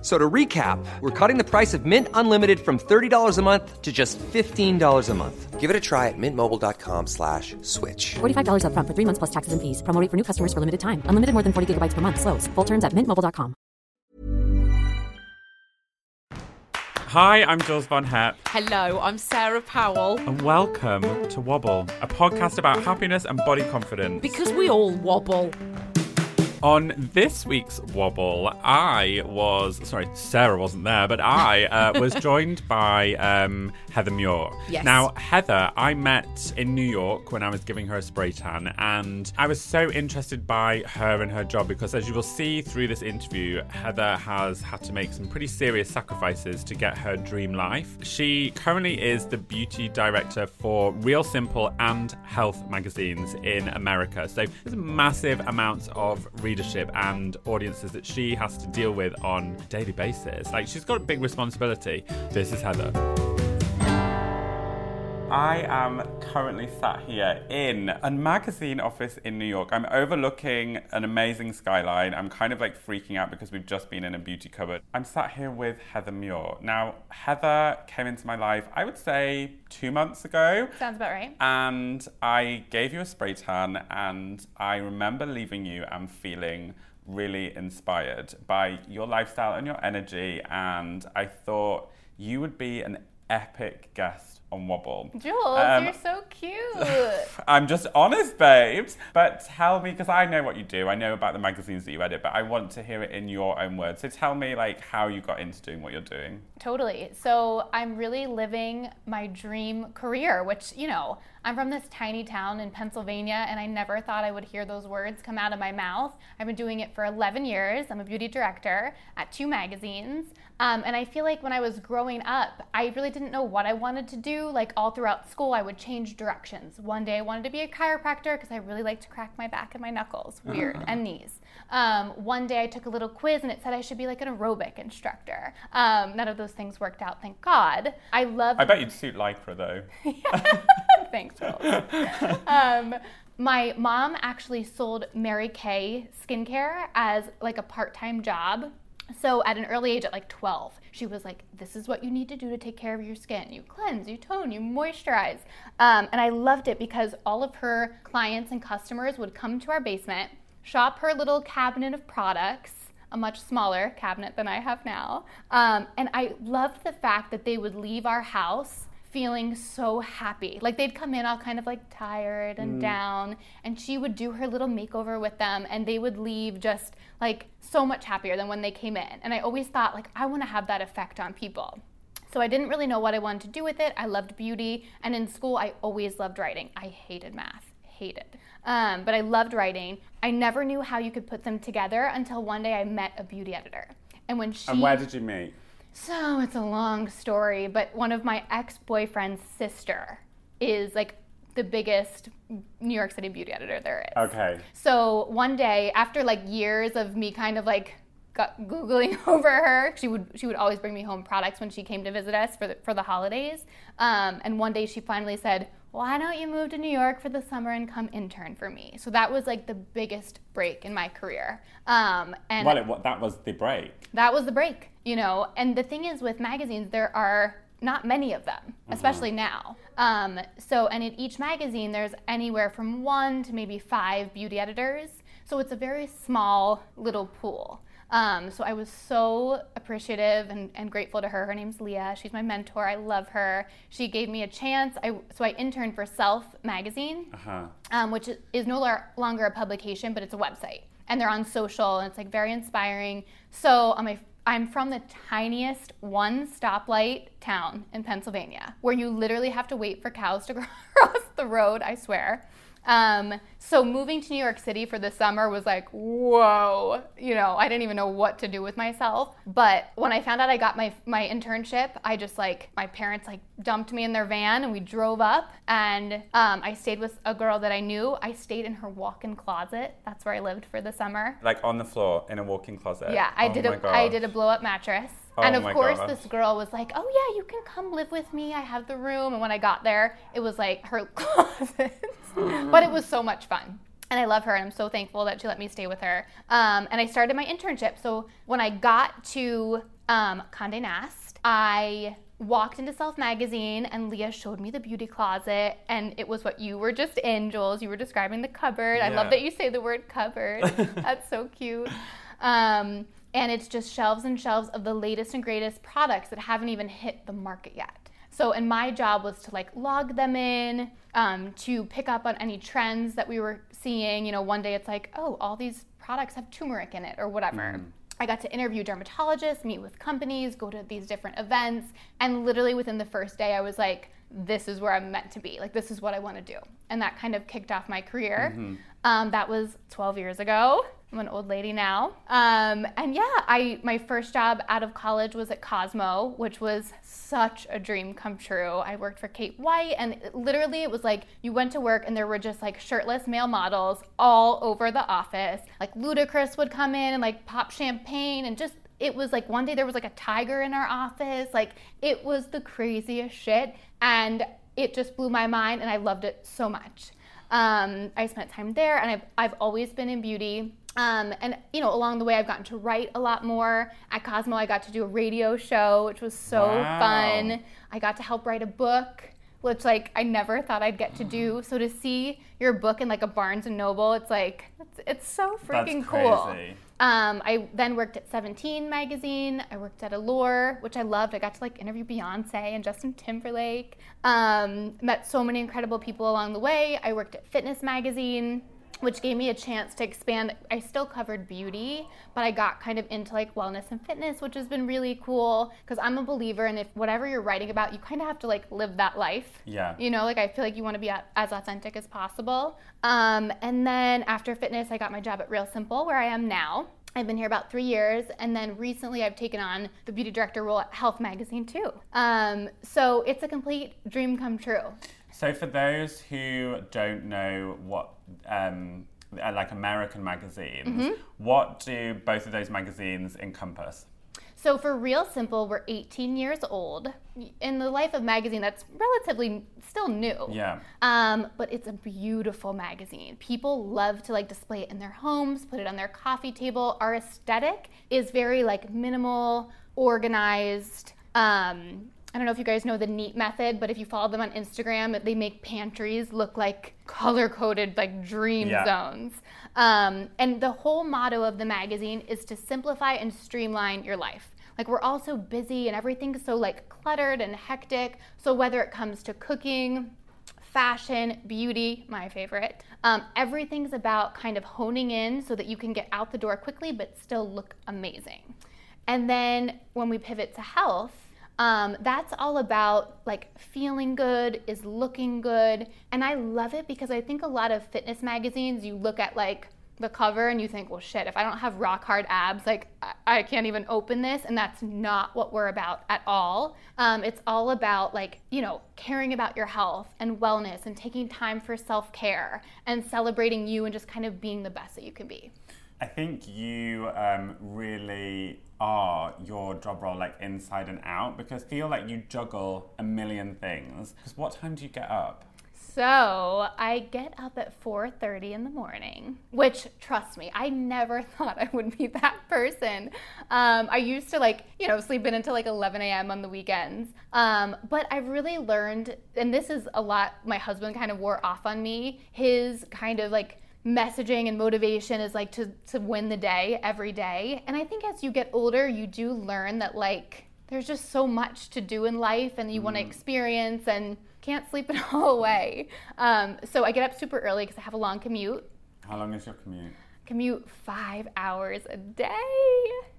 F- So to recap, we're cutting the price of Mint Unlimited from $30 a month to just $15 a month. Give it a try at mintmobile.com slash switch. $45 upfront for three months plus taxes and fees. Promo rate for new customers for limited time. Unlimited more than 40 gigabytes per month. Slows. Full terms at mintmobile.com. Hi, I'm Jules Von Hep. Hello, I'm Sarah Powell. and welcome to Wobble, a podcast about happiness and body confidence. Because we all wobble. On this week's Wobble, I was sorry, Sarah wasn't there, but I uh, was joined by um, Heather Muir. Yes. Now, Heather, I met in New York when I was giving her a spray tan, and I was so interested by her and her job because, as you will see through this interview, Heather has had to make some pretty serious sacrifices to get her dream life. She currently is the beauty director for Real Simple and Health magazines in America. So there's massive amounts of readership and audiences that she has to deal with on a daily basis. Like she's got a big responsibility. This is Heather. I am currently sat here in a magazine office in New York. I'm overlooking an amazing skyline. I'm kind of like freaking out because we've just been in a beauty cupboard. I'm sat here with Heather Muir. Now, Heather came into my life, I would say, two months ago. Sounds about right. And I gave you a spray tan, and I remember leaving you and feeling really inspired by your lifestyle and your energy. And I thought you would be an epic guest on Wobble. Jules, Um, you're so cute. I'm just honest, babes. But tell me, because I know what you do. I know about the magazines that you edit, but I want to hear it in your own words. So tell me, like, how you got into doing what you're doing. totally. So I'm really living my dream career, which, you know, I'm from this tiny town in Pennsylvania, and I never thought I would hear those words come out of my mouth. I've been doing it for 11 years. I'm a beauty director at two magazines. Um, and I feel like when I was growing up, I really didn't know what I wanted to do. Like all throughout school, I would change directions. One day I wanted to be a chiropractor because I really like to crack my back and my knuckles. Weird. And knees. Um, one day I took a little quiz and it said I should be like an aerobic instructor. Um, none of those things worked out, thank God. I love. I bet you'd suit Lycra, though. Thanks, um, my mom actually sold Mary Kay skincare as like a part-time job. So at an early age, at like 12, she was like, "This is what you need to do to take care of your skin. You cleanse, you tone, you moisturize." Um, and I loved it because all of her clients and customers would come to our basement, shop her little cabinet of products, a much smaller cabinet than I have now. Um, and I loved the fact that they would leave our house feeling so happy. Like they'd come in all kind of like tired and down, and she would do her little makeover with them, and they would leave just like so much happier than when they came in. And I always thought, like, I want to have that effect on people. So I didn't really know what I wanted to do with it. I loved beauty, and in school, I always loved writing. I hated math, hated. Um, but I loved writing. I never knew how you could put them together until one day I met a beauty editor. And when she And where did you meet? So it's a long story, but one of my ex boyfriend's sister is like the biggest New York City beauty editor there is. Okay. So one day, after like years of me kind of like googling over her. She would she would always bring me home products when she came to visit us for the, for the holidays. Um, and one day she finally said, "Why don't you move to New York for the summer and come intern for me?" So that was like the biggest break in my career. Um, and Well, it, what, that was the break. that was the break, you know. And the thing is with magazines, there are not many of them, especially now. Um, so, and in each magazine, there's anywhere from one to maybe five beauty editors. So it's a very small little pool. Um, so I was so appreciative and, and grateful to her. Her name's Leah. She's my mentor. I love her. She gave me a chance. I, so I interned for Self magazine Uh-huh. um, which is no longer a publication, but it's a website. And they're on social, and it's like very inspiring. So on my, I'm from the tiniest one stoplight town in Pennsylvania, where you literally have to wait for cows to cross the road. I swear. Um, so moving to New York City for the summer was like, whoa, you know, I didn't even know what to do with myself. But when I found out I got my my internship, I just like my parents like dumped me in their van and we drove up and um, I stayed with a girl that I knew. I stayed in her walk-in closet. That's where I lived for the summer. Like on the floor in a walk-in closet. Yeah, I Oh did a I did a blow up mattress. Oh and of course this girl was like, "Oh yeah, you can come live with me. I have the room." And when I got there, it was like her closet. but it was so much fun. And I love her and I'm so thankful that she let me stay with her. Um, and I started my internship. So when I got to um, Condé Nast, I walked into Self Magazine and Leah showed me the beauty closet and it was what you were just in, Jules. You were describing the cupboard. I love that you say the word cupboard. That's so cute. Um, and it's just shelves and shelves of the latest and greatest products that haven't even hit the market yet. So, and my job was to like log them in, um, to pick up on any trends that we were seeing. You know, one day it's like, oh, all these products have turmeric in it or whatever. I got to interview dermatologists, meet with companies, go to these different events, and literally within the first day, I was like, this is where I'm meant to be. Like, this is what I want to do. And that kind of kicked off my career. Um, that was 12 years ago. I'm an old lady now. Um, and yeah, I my first job out of college was at Cosmo, which was such a dream come true. I worked for Kate White, and it- literally it was like you went to work and there were just like shirtless male models all over the office. Like Ludacris would come in and like pop champagne and just it was like one day there was like a tiger in our office. Like it was the craziest shit. And it just blew my mind and I loved it so much. Um, I spent time there and I've, I've always been in beauty. Um, and you know, along the way, I've gotten to write a lot more. At Cosmo, I got to do a radio show, which was so Wow. fun. I got to help write a book, which like I never thought I'd get to do. So to see your book in like a Barnes and Noble, it's like it's, it's so freaking cool. Um, I then worked at 17 magazine. I worked at Allure, which I loved. I got to like interview Beyonce and Justin Timberlake. Um, met so many incredible people along the way. I worked at Fitness magazine, which gave me a chance to expand. I still covered beauty, but I got kind of into like wellness and fitness, which has been really cool because I'm a believer and if whatever you're writing about, you kind of have to like live that life. Yeah. You know, like I feel like you want to be as authentic as possible. Um, and then after fitness, I got my job at Real Simple, where I am now. I've been here about three years, and then recently I've taken on the beauty director role at Health Magazine too. Um, so it's a complete dream come true. So for those who don't know what um, uh, like American magazines, Mm-hmm. what do both of those magazines encompass? So for Real Simple, we're 18 years old. In the life of magazine, that's relatively still new. Yeah. Um, but it's a beautiful magazine. People love to like display it in their homes, put it on their coffee table. Our aesthetic is very like minimal, organized. Um, I don't know if you guys know the neat method, but if you follow them on Instagram, they make pantries look like color coded like dream Yeah. zones. Um, and the whole motto of the magazine is to simplify and streamline your life. Like we're all so busy and everything's so like cluttered and hectic. So whether it comes to cooking, fashion, beauty, my favorite. Um, everything's about kind of honing in so that you can get out the door quickly but still look amazing. And then when we pivot to health, um, that's all about like feeling good, is looking good. And I love it because I think a lot of fitness magazines, you look at like the cover and you think, well, shit, if I don't have rock hard abs, like I, I can't even open this. And that's not what we're about at all. Um, it's all about like, you know, caring about your health and wellness and taking time for self care and celebrating you and just kind of being the best that you can be. I think you um, really are your job role like inside and out because feel like you juggle a million things. Because what time do you get up? So I get up at 4:30 in the morning, which trust me, I never thought I would be that person. Um, I used to like you know sleep in until like 11 a.m. on the weekends, um, but I've really learned, and this is a lot. My husband kind of wore off on me. His kind of like messaging and motivation is like to to win the day every day. And I think as you get older, you do learn that like there's just so much to do in life and you want to experience and can't sleep it all away. Um, so I get up super early because I have a long commute. How long is your commute? Commute five hours a day.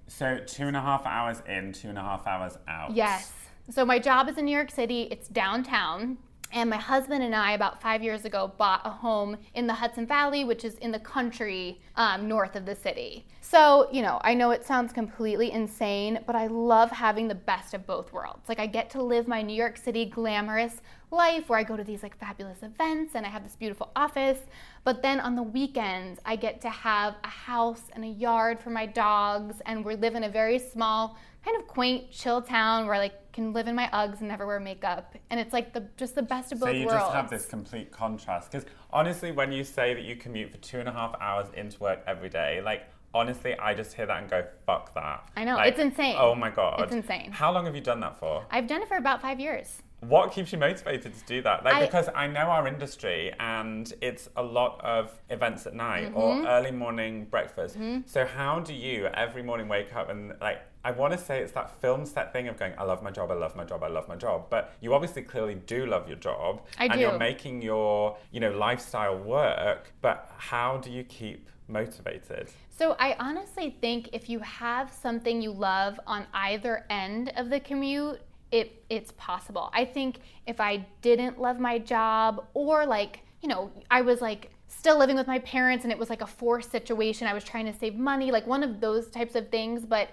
So two and a half hours in, two and a half hours out. Yes. So my job is in New York City. It's downtown. And my husband and I, about five years ago, bought a home in the Hudson Valley, which is in the country um, north of the city. So, you know, I know it sounds completely insane, but I love having the best of both worlds. Like, I get to live my New York City glamorous life where I go to these like fabulous events and I have this beautiful office. But then on the weekends, I get to have a house and a yard for my dogs, and we live in a very small, kind of quaint, chill town where I like can live in my Uggs and never wear makeup, and it's like the just the best of both worlds. So you worlds. just have this complete contrast. Because honestly, when you say that you commute for two and a half hours into work every day, like honestly, I just hear that and go, "Fuck that." I know, Like, it's insane. Oh my god, It's insane. How long have you done that for? I've done it for about five years. What keeps you motivated to do that? Like I- because I know our industry and it's a lot of events at night Mm-hmm. or early morning breakfast. So how do you every morning wake up and like I want to say it's that film set thing of going I love my job, I love my job, I love my job. But you obviously clearly do love your job I and do. you're making your, you know, lifestyle work, but how do you keep motivated? So I honestly think if you have something you love on either end of the commute, it it's possible. I think if I didn't love my job or like, you know, I was like still living with my parents and it was like a forced situation, I was trying to save money, like one of those types of things, but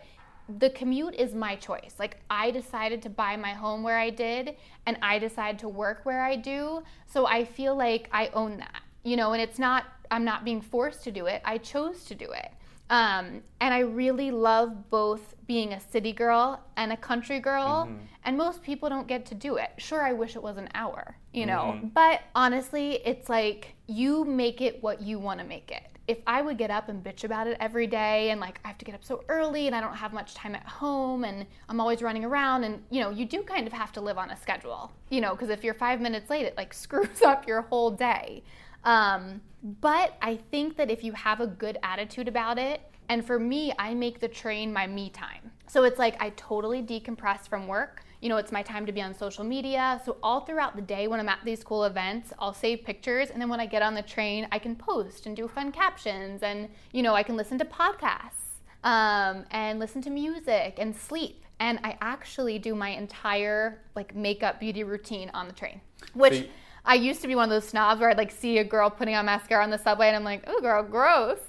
the commute is my choice. Like I decided to buy my home where I did and I decided to work where I do. So I feel like I own that. You know, and it's not I'm not being forced to do it. I chose to do it. Um, and I really love both being a city girl and a country girl. And most people don't get to do it. Sure, I wish it was an hour, you know, but honestly, it's like you make it what you want to make it. If I would get up and bitch about it every day and like I have to get up so early and I don't have much time at home and I'm always running around and you know, you do kind of have to live on a schedule, you know, because if you're five minutes late, it like screws up your whole day. Um, but I think that if you have a good attitude about it, and for me, I make the train my me time. So it's like I totally decompress from work. You know, it's my time to be on social media. So all throughout the day when I'm at these cool events, I'll save pictures. And then when I get on the train, I can post and do fun captions. And, you know, I can listen to podcasts um, and listen to music and sleep. And I actually do my entire like makeup beauty routine on the train, which. You- I used to be one of those snobs where I'd like see a girl putting on mascara on the subway and I'm like, oh, girl, gross.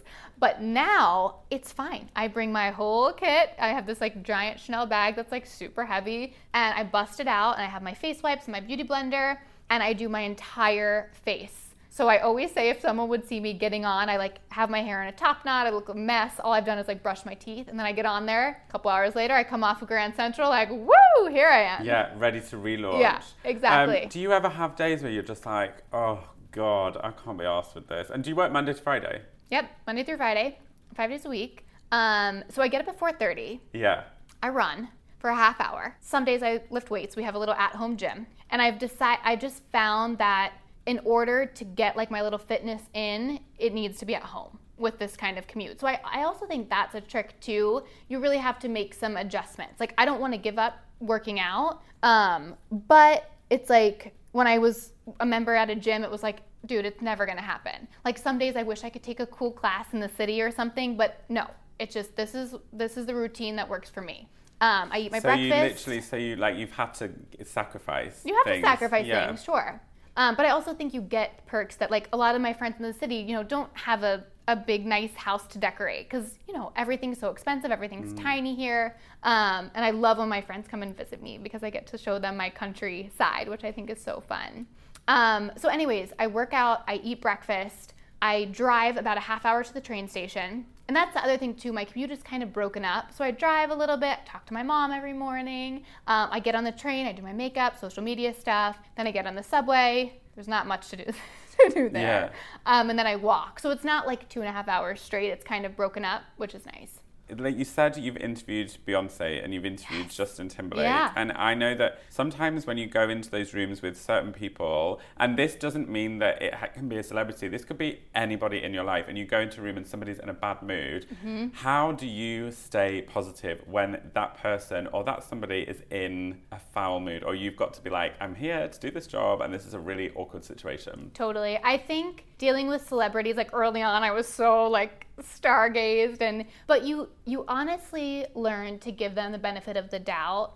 But now it's fine. I bring my whole kit. I have this like giant Chanel bag that's like super heavy and I bust it out and I have my face wipes and my beauty blender and I do my entire face. So I always say if someone would see me getting on, I like have my hair in a top knot, I look a mess. All I've done is like brush my teeth and then I get on there. A couple hours later, I come off of Grand Central like, woo, here I am. Yeah, ready to relaunch. Yeah, exactly. Um, do you ever have days where you're just like, oh god, I can't be asked with this? And do you work Monday to Friday? Yep, Monday through Friday, five days a week. Um, so I get up at 4:30. Yeah. I run for a half hour. Some days I lift weights. We have a little at-home gym, and I've decided I just found that in order to get like my little fitness in, it needs to be at home with this kind of commute. So I, I also think that's a trick too. You really have to make some adjustments. Like I don't want to give up working out, um, but it's like when I was a member at a gym, it was like, dude, it's never gonna happen. Like some days I wish I could take a cool class in the city or something, but no, it's just this is this is the routine that works for me. Um, I eat my so breakfast. you literally, so you like you've had to sacrifice. You have things. to sacrifice yeah. things, sure. Um, but I also think you get perks that, like, a lot of my friends in the city, you know, don't have a, a big, nice house to decorate because, you know, everything's so expensive, everything's Mm. tiny here. Um, and I love when my friends come and visit me because I get to show them my countryside, which I think is so fun. Um, so, anyways, I work out, I eat breakfast. I drive about a half hour to the train station. And that's the other thing too. My commute is kind of broken up, so I drive a little bit, talk to my mom every morning. Um, I get on the train, I do my makeup, social media stuff. Then I get on the subway. There's not much to do. to do there. Yeah. Um, and then I walk. So it's not like two and a half hours straight. It's kind of broken up, which is nice. Like you said, you've interviewed Beyonce and you've interviewed Justin Timberlake. Yeah. And I know that sometimes when you go into those rooms with certain people, and this doesn't mean that it ha- can be a celebrity, this could be anybody in your life, and you go into a room and somebody's in a bad mood, Mm-hmm. how do you stay positive when that person or that somebody is in a foul mood? Or you've got to be like, I'm here to do this job, and this is a really awkward situation. Totally. I think dealing with celebrities like early on I was so like stargazed and but you you honestly learn to give them the benefit of the doubt.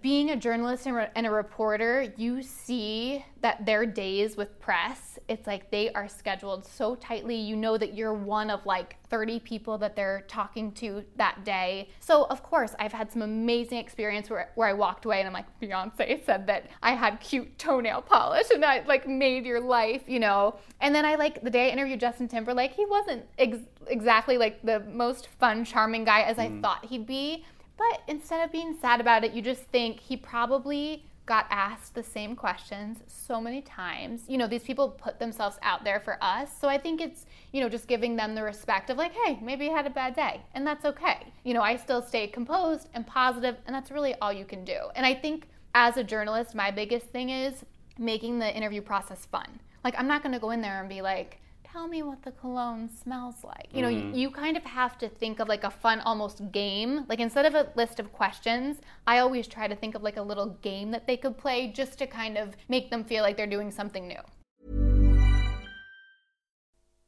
Being a journalist and, re- and a reporter, you see that their days with press, it's like they are scheduled so tightly. You know that you're one of like 30 people that they're talking to that day. So, of course, I've had some amazing experience where, where I walked away and I'm like, Beyonce said that I had cute toenail polish and I like made your life, you know. And then I like the day I interviewed Justin Timberlake, he wasn't ex- exactly like the most fun, charming guy as I mm. thought he'd be. But instead of being sad about it, you just think he probably got asked the same questions so many times. You know, these people put themselves out there for us. So I think it's, you know, just giving them the respect of like, hey, maybe you had a bad day. And that's okay. You know, I still stay composed and positive, and that's really all you can do. And I think as a journalist, my biggest thing is making the interview process fun. Like, I'm not to go in there and be like, tell me what the cologne smells like. You know, you, mm. you kind of have to think of like a fun almost game. Like instead of a list of questions, I always try to think of like a little game that they could play just to kind of make them feel like they're doing something new.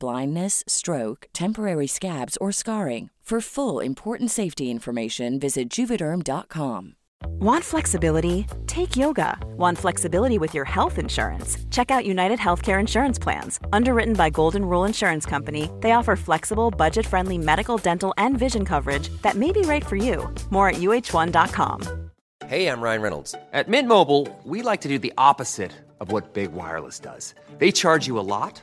blindness, stroke, temporary scabs, or scarring. For full important safety information, visit juvederm.com. Want flexibility? Take yoga. Want flexibility with your health insurance? Check out United Healthcare Insurance Plans. Underwritten by Golden Rule Insurance Company, they offer flexible, budget friendly medical, dental, and vision coverage that may be right for you. More at uh1.com. Hey, I'm Ryan Reynolds. At Mint Mobile, we like to do the opposite of what Big Wireless does. They charge you a lot,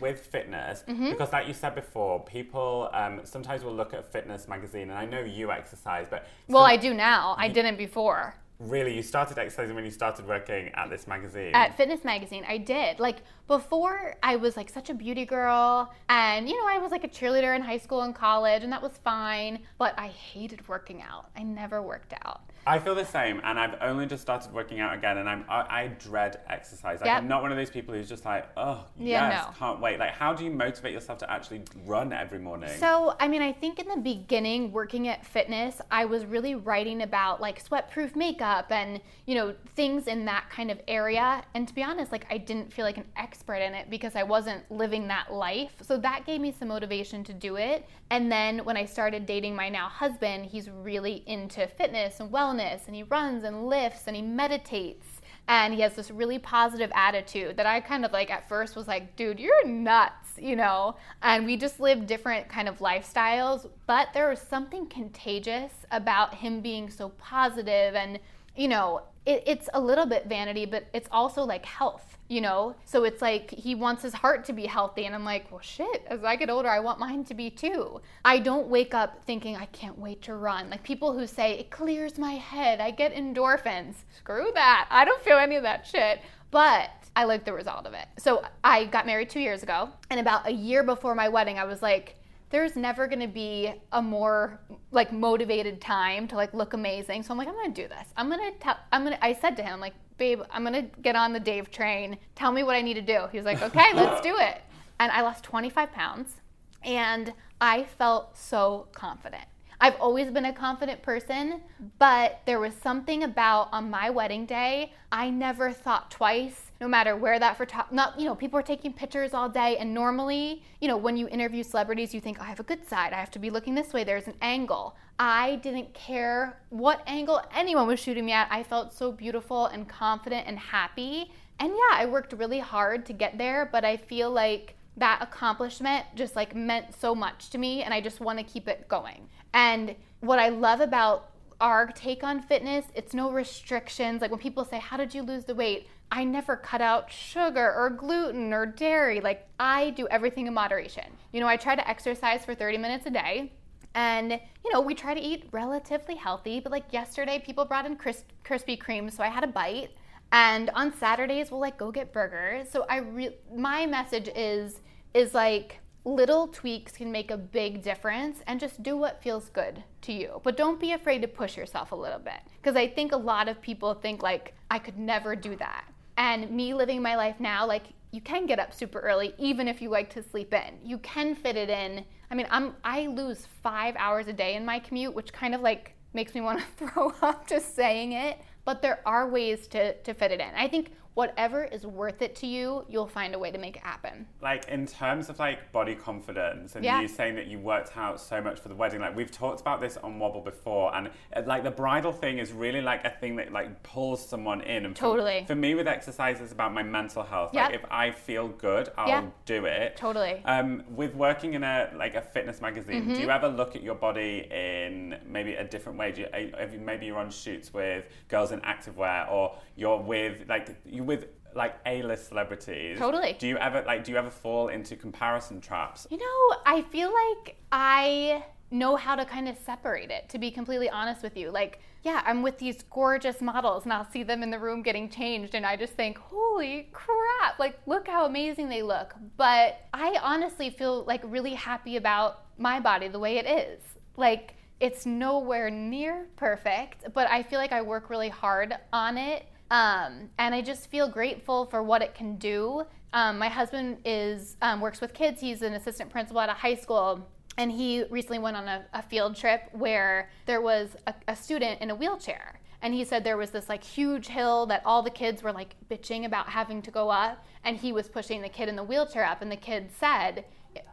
with fitness Mm-hmm. because like you said before people um, sometimes will look at fitness magazine and i know you exercise but Well, I do now. I didn't before. really you started exercising when you started working at this magazine At Fitness Magazine, I did. Like before, I was like such a beauty girl, and you know, I was like a cheerleader in high school and college, and that was fine. But I hated working out. I never worked out. I feel the same, and I've only just started working out again, and I'm I, I dread exercise. Like, Yep. I'm not one of those people who's just like, oh Yeah, yes, no. can't wait. Like, how do you motivate yourself to actually run every morning? So, I mean, I think in the beginning, working at fitness, I was really writing about like sweat-proof makeup and you know things in that kind of area. And to be honest, like I didn't feel like an expert in it because I wasn't living that life. So that gave me some motivation to do it. And then when I started dating my now husband, he's really into fitness and wellness, and he runs and lifts and he meditates. and he has this really positive attitude that I kind of like at first was like, dude, you're nuts, you know? And we just live different kind of lifestyles, but there was something contagious about him being so positive and, you know, it, it's a little bit vanity, but it's also like health you know? So it's like he wants his heart to be healthy. And I'm like, well, shit, as I get older, I want mine to be too. I don't wake up thinking, I can't wait to run. Like people who say, it clears my head, I get endorphins. Screw that. I don't feel any of that shit. But I like the result of it. So I got married two years ago. And about a year before my wedding, I was like, there's never going to be a more like motivated time to like look amazing. So I'm like, I'm going to do this. I'm going to tell, I'm going to, I said to him, like, babe, I'm going to get on the Dave train. Tell me what I need to do. He was like, okay, let's do it. And I lost 25 pounds and I felt so confident. I've always been a confident person, but there was something about on my wedding day, I never thought twice, no matter where that photographer, not, you know, people are taking pictures all day. And normally, you know, when you interview celebrities, you think, oh, I have a good side. I have to be looking this way. There's an angle. I didn't care what angle anyone was shooting me at. I felt so beautiful and confident and happy. And yeah, I worked really hard to get there, but I feel like that accomplishment just like meant so much to me and I just want to keep it going. And what I love about our take on fitness, it's no restrictions. Like when people say, How did you lose the weight? I never cut out sugar or gluten or dairy. Like I do everything in moderation. You know, I try to exercise for 30 minutes a day. And, you know, we try to eat relatively healthy. But like yesterday, people brought in Kris- Krispy Kreme, so I had a bite. And on Saturdays, we'll like go get burgers. So I re- my message is is like little tweaks can make a big difference and just do what feels good to you. But don't be afraid to push yourself a little bit because I think a lot of people think like I could never do that. And me living my life now like you can get up super early even if you like to sleep in. You can fit it in. I mean, I'm I lose 5 hours a day in my commute, which kind of like makes me want to throw up just saying it, but there are ways to to fit it in. I think whatever is worth it to you, you'll find a way to make it happen. Like in terms of like body confidence and Yeah. you saying that you worked out so much for the wedding, like we've talked about this on Wobble before, and uh, like the bridal thing is really like a thing that like pulls someone in. And for, Totally. For me, with exercise, it's about my mental health. Yep. Like if I feel good, I'll Yeah. do it. Totally. Um, with working in a like a fitness magazine, Mm-hmm. do you ever look at your body in maybe a different way? Do you, are- have you- maybe you're on shoots with girls in activewear, or you're with like you with like A-list celebrities. Totally. Do you ever like do you ever fall into comparison traps? You know, I feel like I know how to kind of separate it, to be completely honest with you. Like, yeah, I'm with these gorgeous models and I'll see them in the room getting changed and I just think, holy crap, like, look how amazing they look. But I honestly feel like really happy about my body the way it is. Like, it's nowhere near perfect, but I feel like I work really hard on it. Um, and I just feel grateful for what it can do. Um, my husband is um, works with kids. He's an assistant principal at a high school, and he recently went on a, a field trip where there was a, a student in a wheelchair. And he said there was this like huge hill that all the kids were like bitching about having to go up, and he was pushing the kid in the wheelchair up, and the kid said,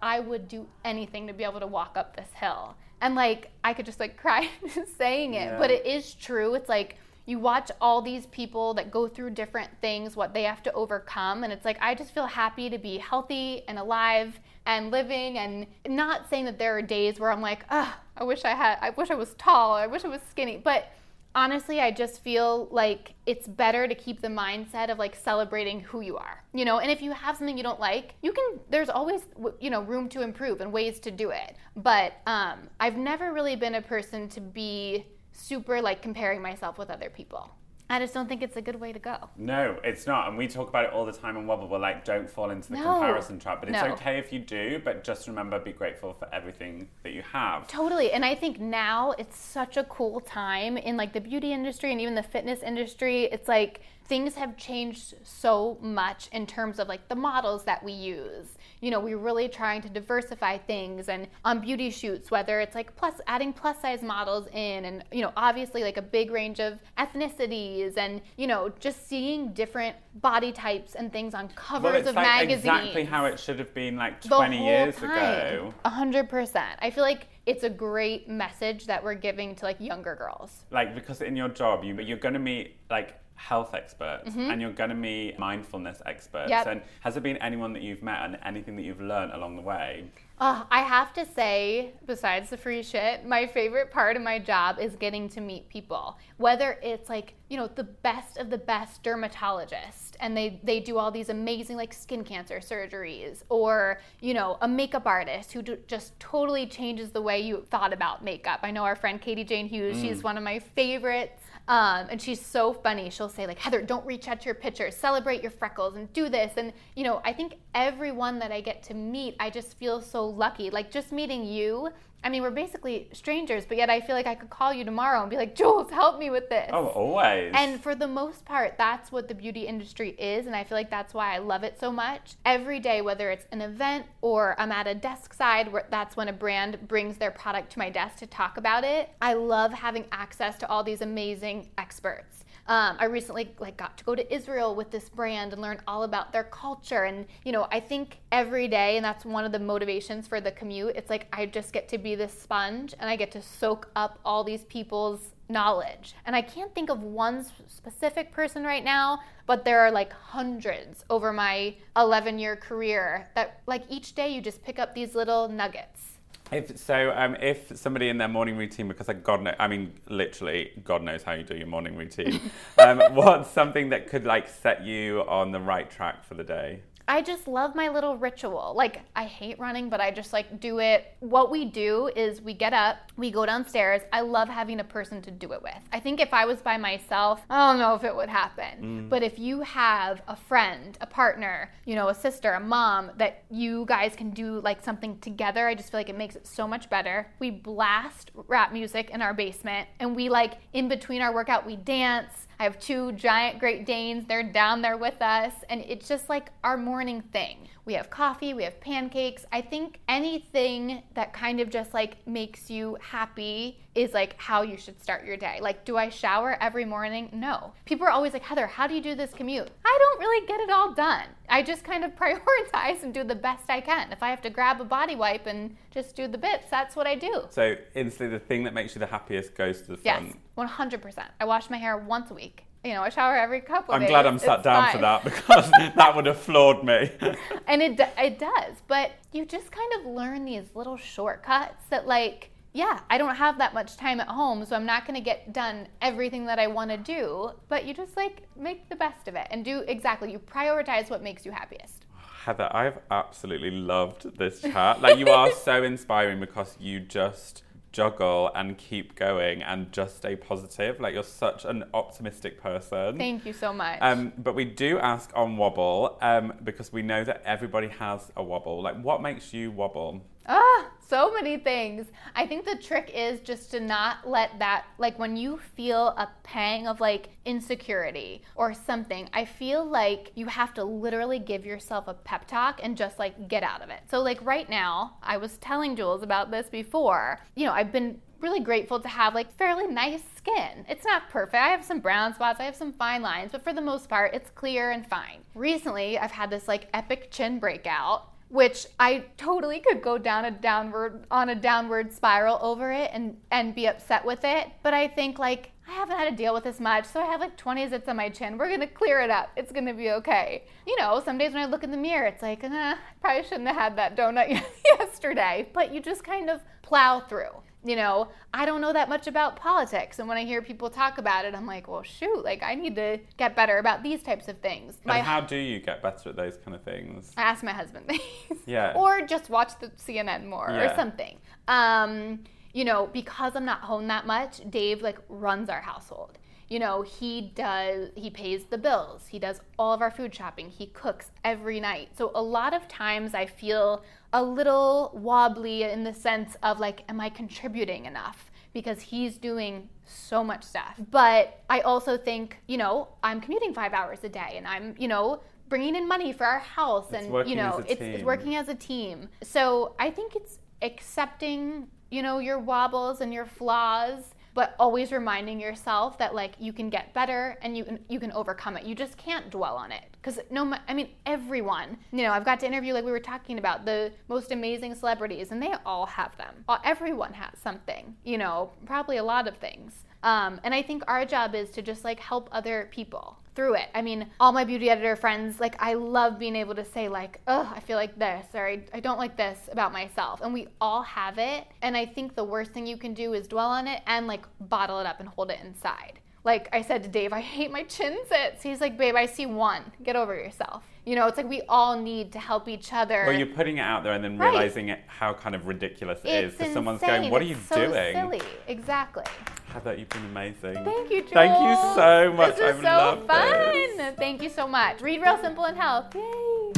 "I would do anything to be able to walk up this hill." And like I could just like cry saying it, but it is true. It's like you watch all these people that go through different things, what they have to overcome, and it's like I just feel happy to be healthy and alive and living and not saying that there are days where I'm like, "Ugh, I wish I had I wish I was tall, I wish I was skinny." But honestly, I just feel like it's better to keep the mindset of like celebrating who you are. You know, and if you have something you don't like, you can there's always you know room to improve and ways to do it. But um I've never really been a person to be super like comparing myself with other people. I just don't think it's a good way to go. No, it's not. And we talk about it all the time on Wobble. We're like, don't fall into the No. comparison trap. But it's No. okay if you do, but just remember, be grateful for everything that you have. Totally. And I think now it's such a cool time in like the beauty industry and even the fitness industry. It's like things have changed so much in terms of like the models that we use. You know, we're really trying to diversify things and on beauty shoots, whether it's like plus adding plus size models in and, you know, obviously like a big range of ethnicities and, you know, just seeing different body types and things on covers Well, it's of like magazines. exactly how it should have been like 20 years time. ago. A hundred percent. I feel like it's a great message that we're giving to like younger girls. Like, because in your job, you, but you're going to meet like health experts and you're going to meet mindfulness experts. Yep. And has there been anyone that you've met and anything that you've learned along the way? Uh, I have to say, besides the free shit, my favorite part of my job is getting to meet people. Whether it's like, you know, the best of the best dermatologists and they, they do all these amazing like skin cancer surgeries, or, you know, a makeup artist who do, just totally changes the way you thought about makeup. I know our friend Katie Jane Hughes, she's one of my favorites. Um, and she's so funny. She'll say like, Heather, don't reach out to your pictures. Celebrate your freckles and do this. And you know, I think everyone that I get to meet, I just feel so lucky. Like just meeting you. I mean, we're basically strangers, but yet I feel like I could call you tomorrow and be like, Jules, help me with this. Oh, always. And for the most part, that's what the beauty industry is. And I feel like that's why I love it so much. Every day, whether it's an event or I'm at a desk side, where that's when a brand brings their product to my desk to talk about it, I love having access to all these amazing experts. Um, I recently like got to go to Israel with this brand and learn all about their culture. And you know, I think every day, and that's one of the motivations for the commute. It's like I just get to be this sponge, and I get to soak up all these people's knowledge. And I can't think of one specific person right now, but there are like hundreds over my 11 year career that like each day you just pick up these little nuggets. If so, um, if somebody in their morning routine, because like God knows, I mean, literally, God knows how you do your morning routine. um, what's something that could like set you on the right track for the day? I just love my little ritual. Like, I hate running, but I just like do it. What we do is we get up, we go downstairs. I love having a person to do it with. I think if I was by myself, I don't know if it would happen. Mm. But if you have a friend, a partner, you know, a sister, a mom that you guys can do like something together, I just feel like it makes it so much better. We blast rap music in our basement and we like in between our workout, we dance. I have two giant Great Danes. They're down there with us. And it's just like our morning thing. We have coffee, we have pancakes. I think anything that kind of just like makes you happy is like how you should start your day. Like, do I shower every morning? No. People are always like, Heather, how do you do this commute? I don't really get it all done. I just kind of prioritize and do the best I can. If I have to grab a body wipe and just do the bits, that's what I do. So instantly, the thing that makes you the happiest goes to the front. Yes, front. 100%. I wash my hair once a week. You know, I shower every couple. I'm days. glad I'm sat It's down for that because that would have floored me. And it, it does. But you just kind of learn these little shortcuts that, like, yeah, I don't have that much time at home, so I'm not going to get done everything that I want to do. But you just, like, make the best of it and do exactly. You prioritize what makes you happiest. Heather, I've absolutely loved this chat. Like, you are so inspiring because you just juggle and keep going and just stay positive. Like, you're such an optimistic person. Thank you so much. Um, but we do ask on wobble um, because we know that everybody has a wobble. Like, what makes you wobble? Ah, so many things. I think the trick is just to not let that, like when you feel a pang of like insecurity or something, I feel like you have to literally give yourself a pep talk and just like get out of it. So, like right now, I was telling Jules about this before. You know, I've been really grateful to have like fairly nice skin. It's not perfect. I have some brown spots, I have some fine lines, but for the most part, it's clear and fine. Recently, I've had this like epic chin breakout which I totally could go down a downward on a downward spiral over it and and be upset with it. But I think like I haven't had to deal with this much, so I have like 20 zits on my chin. We're gonna clear it up. It's gonna be okay. You know, some days when I look in the mirror, it's like, uh, probably shouldn't have had that donut yesterday. But you just kind of plow through. You know, I don't know that much about politics, and when I hear people talk about it, I'm like, well, shoot, like I need to get better about these types of things. And how do you get better at those kind of things? I ask my husband things. Yeah. or just watch the CNN more Yeah. or something. Um, you know, because I'm not home that much, Dave like runs our household. You know, he does he pays the bills. He does all of our food shopping. He cooks every night. So a lot of times I feel a little wobbly in the sense of like am I contributing enough? Because he's doing so much stuff. But I also think, you know, I'm commuting 5 hours a day and I'm, you know, bringing in money for our house and you know, it's, it's working as a team. So I think it's accepting, you know, your wobbles and your flaws, but always reminding yourself that like you can get better and you can you can overcome it. You just can't dwell on it because no, I mean everyone. You know, I've got to interview like we were talking about the most amazing celebrities, and they all have them. Uh, Everyone has something. You know, probably a lot of things. Um, and I think our job is to just like help other people through it. I mean, all my beauty editor friends, like, I love being able to say, like, oh, I feel like this, or I, I don't like this about myself. And we all have it. And I think the worst thing you can do is dwell on it and, like, bottle it up and hold it inside. Like I said to Dave, I hate my chin sits. He's like, babe, I see one. Get over yourself. You know, it's like we all need to help each other. Well, you're putting it out there and then Right. realizing it, how kind of ridiculous it is it's because someone's going, "What are you It's so doing?" Silly. Exactly. Heather, you've been amazing. Thank you, Joel. Thank you so much. This was I've so loved fun. this. Thank you so much. Read Real Simple and Health. Yay.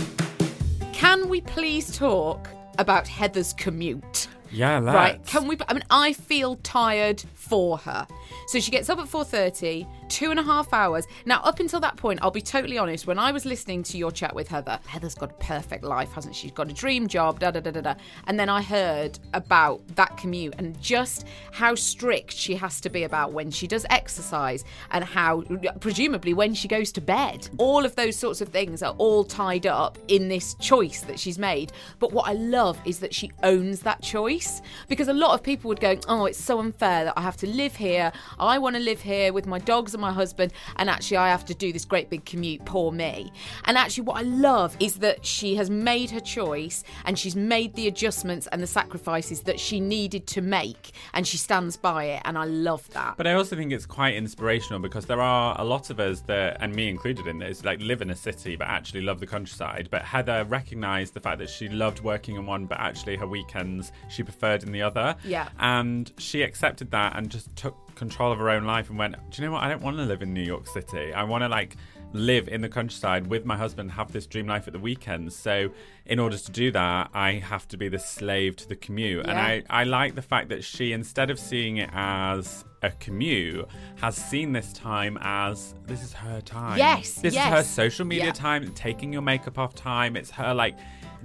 Can we please talk about Heather's commute? Yeah, let's. Right? Can we? I mean, I feel tired for her. So she gets up at 4:30, two and a half hours. Now, up until that point, I'll be totally honest. When I was listening to your chat with Heather, Heather's got a perfect life, hasn't she? She's got a dream job, da da da da da. And then I heard about that commute and just how strict she has to be about when she does exercise and how, presumably, when she goes to bed. All of those sorts of things are all tied up in this choice that she's made. But what I love is that she owns that choice because a lot of people would go, Oh, it's so unfair that I have to live here. I want to live here with my dogs and my husband, and actually, I have to do this great big commute. Poor me. And actually, what I love is that she has made her choice and she's made the adjustments and the sacrifices that she needed to make, and she stands by it. And I love that. But I also think it's quite inspirational because there are a lot of us that, and me included in this, like live in a city but actually love the countryside. But Heather recognised the fact that she loved working in one, but actually her weekends she preferred in the other. Yeah. And she accepted that and just took control of her own life and went, Do you know what? I don't want to live in New York City. I want to like live in the countryside with my husband, have this dream life at the weekends. So in order to do that, I have to be the slave to the commute. And I, I like the fact that she, instead of seeing it as a commute, has seen this time as this is her time. Yes, This yes. is her social media Yeah. time, taking your makeup off time. It's her like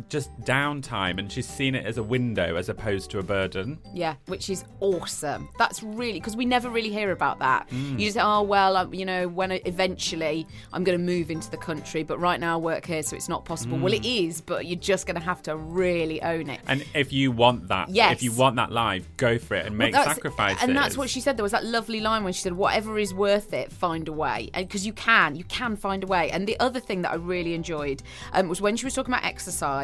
just downtime and she's seen it as a window as opposed to a burden. Yeah, which is awesome. That's really because we never really hear about that. You just say, oh well, you know, when I, eventually I'm going to move into the country, but right now I work here, so it's not possible. Well, it is, but you're just going to have to really own it. And if you want that, Yes. if you want that life, go for it and make Well, that's- sacrifices. And that's what she said. There was that lovely line when she said, "Whatever is worth it, find a way." And because you can, you can find a way. And the other thing that I really enjoyed um, was when she was talking about exercise.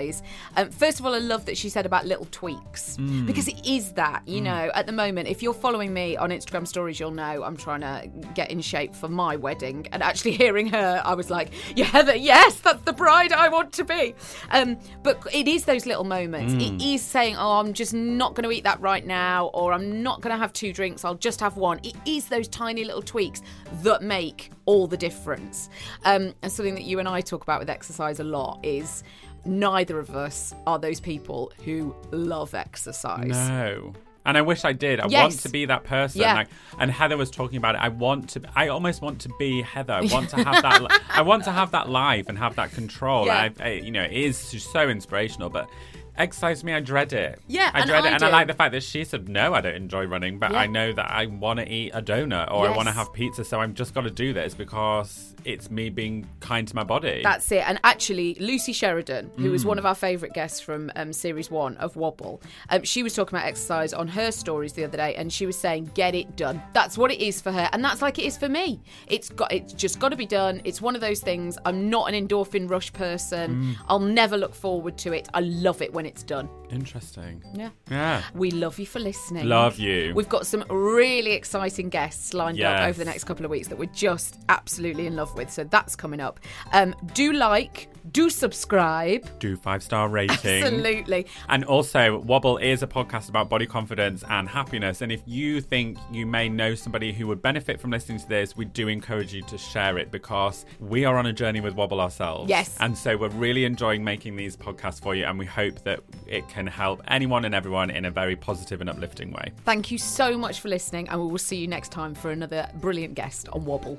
Um, first of all, I love that she said about little tweaks Mm. because it is that. You know, at the moment, if you're following me on Instagram stories, you'll know I'm trying to get in shape for my wedding. And actually, hearing her, I was like, "Yeah, Heather, yes, that's the bride I want to be." Um, but it is those little moments. It is saying, "Oh, I'm just not going to eat that right now," or "I'm not going to have two drinks. I'll just have one." It is those tiny little tweaks that make all the difference. Um, and something that you and I talk about with exercise a lot is neither of us are those people who love exercise. No. And I wish I did. I want to be that person. Yeah. Like, and Heather was talking about it. I want to. I almost want to be Heather. I want to have that. I want to have that life and have that control. Yeah. I, I, you know, it is so inspirational. But exercise me, I dread it. Yeah, I and dread I it. And I do. like the fact that she said, "No, I don't enjoy running, but Yeah. I know that I want to eat a donut or I want to Yes. have pizza, so I've just got to do this because it's me being kind to my body." That's it. And actually, Lucy Sheridan, who was Mm. one of our favourite guests from um, series one of Wobble, um, she was talking about exercise on her stories the other day, and she was saying, "Get it done." That's what it is for her, and that's like it is for me. It's got, it's just got to be done. It's one of those things. I'm not an endorphin rush person. Mm. I'll never look forward to it. I love it when it's done. Interesting. Yeah. Yeah. We love you for listening. Love you. We've got some really exciting guests lined up over the next couple of weeks that we're just absolutely in love with. So that's coming up. Um, do like, do subscribe. Do five star rating. Absolutely. And also, Wobble is a podcast about body confidence and happiness. And if you think you may know somebody who would benefit from listening to this, we do encourage you to share it because we are on a journey with Wobble ourselves. Yes. And so we're really enjoying making these podcasts for you. And we hope that it can help anyone and everyone in a very positive and uplifting way. Thank you so much for listening, and we will see you next time for another brilliant guest on Wobble.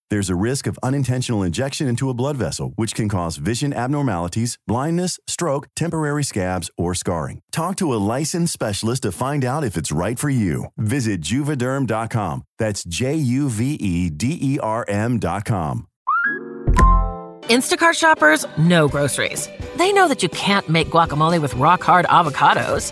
There's a risk of unintentional injection into a blood vessel, which can cause vision abnormalities, blindness, stroke, temporary scabs, or scarring. Talk to a licensed specialist to find out if it's right for you. Visit juvederm.com. That's J U V E D E R M.com. Instacart shoppers know groceries. They know that you can't make guacamole with rock hard avocados.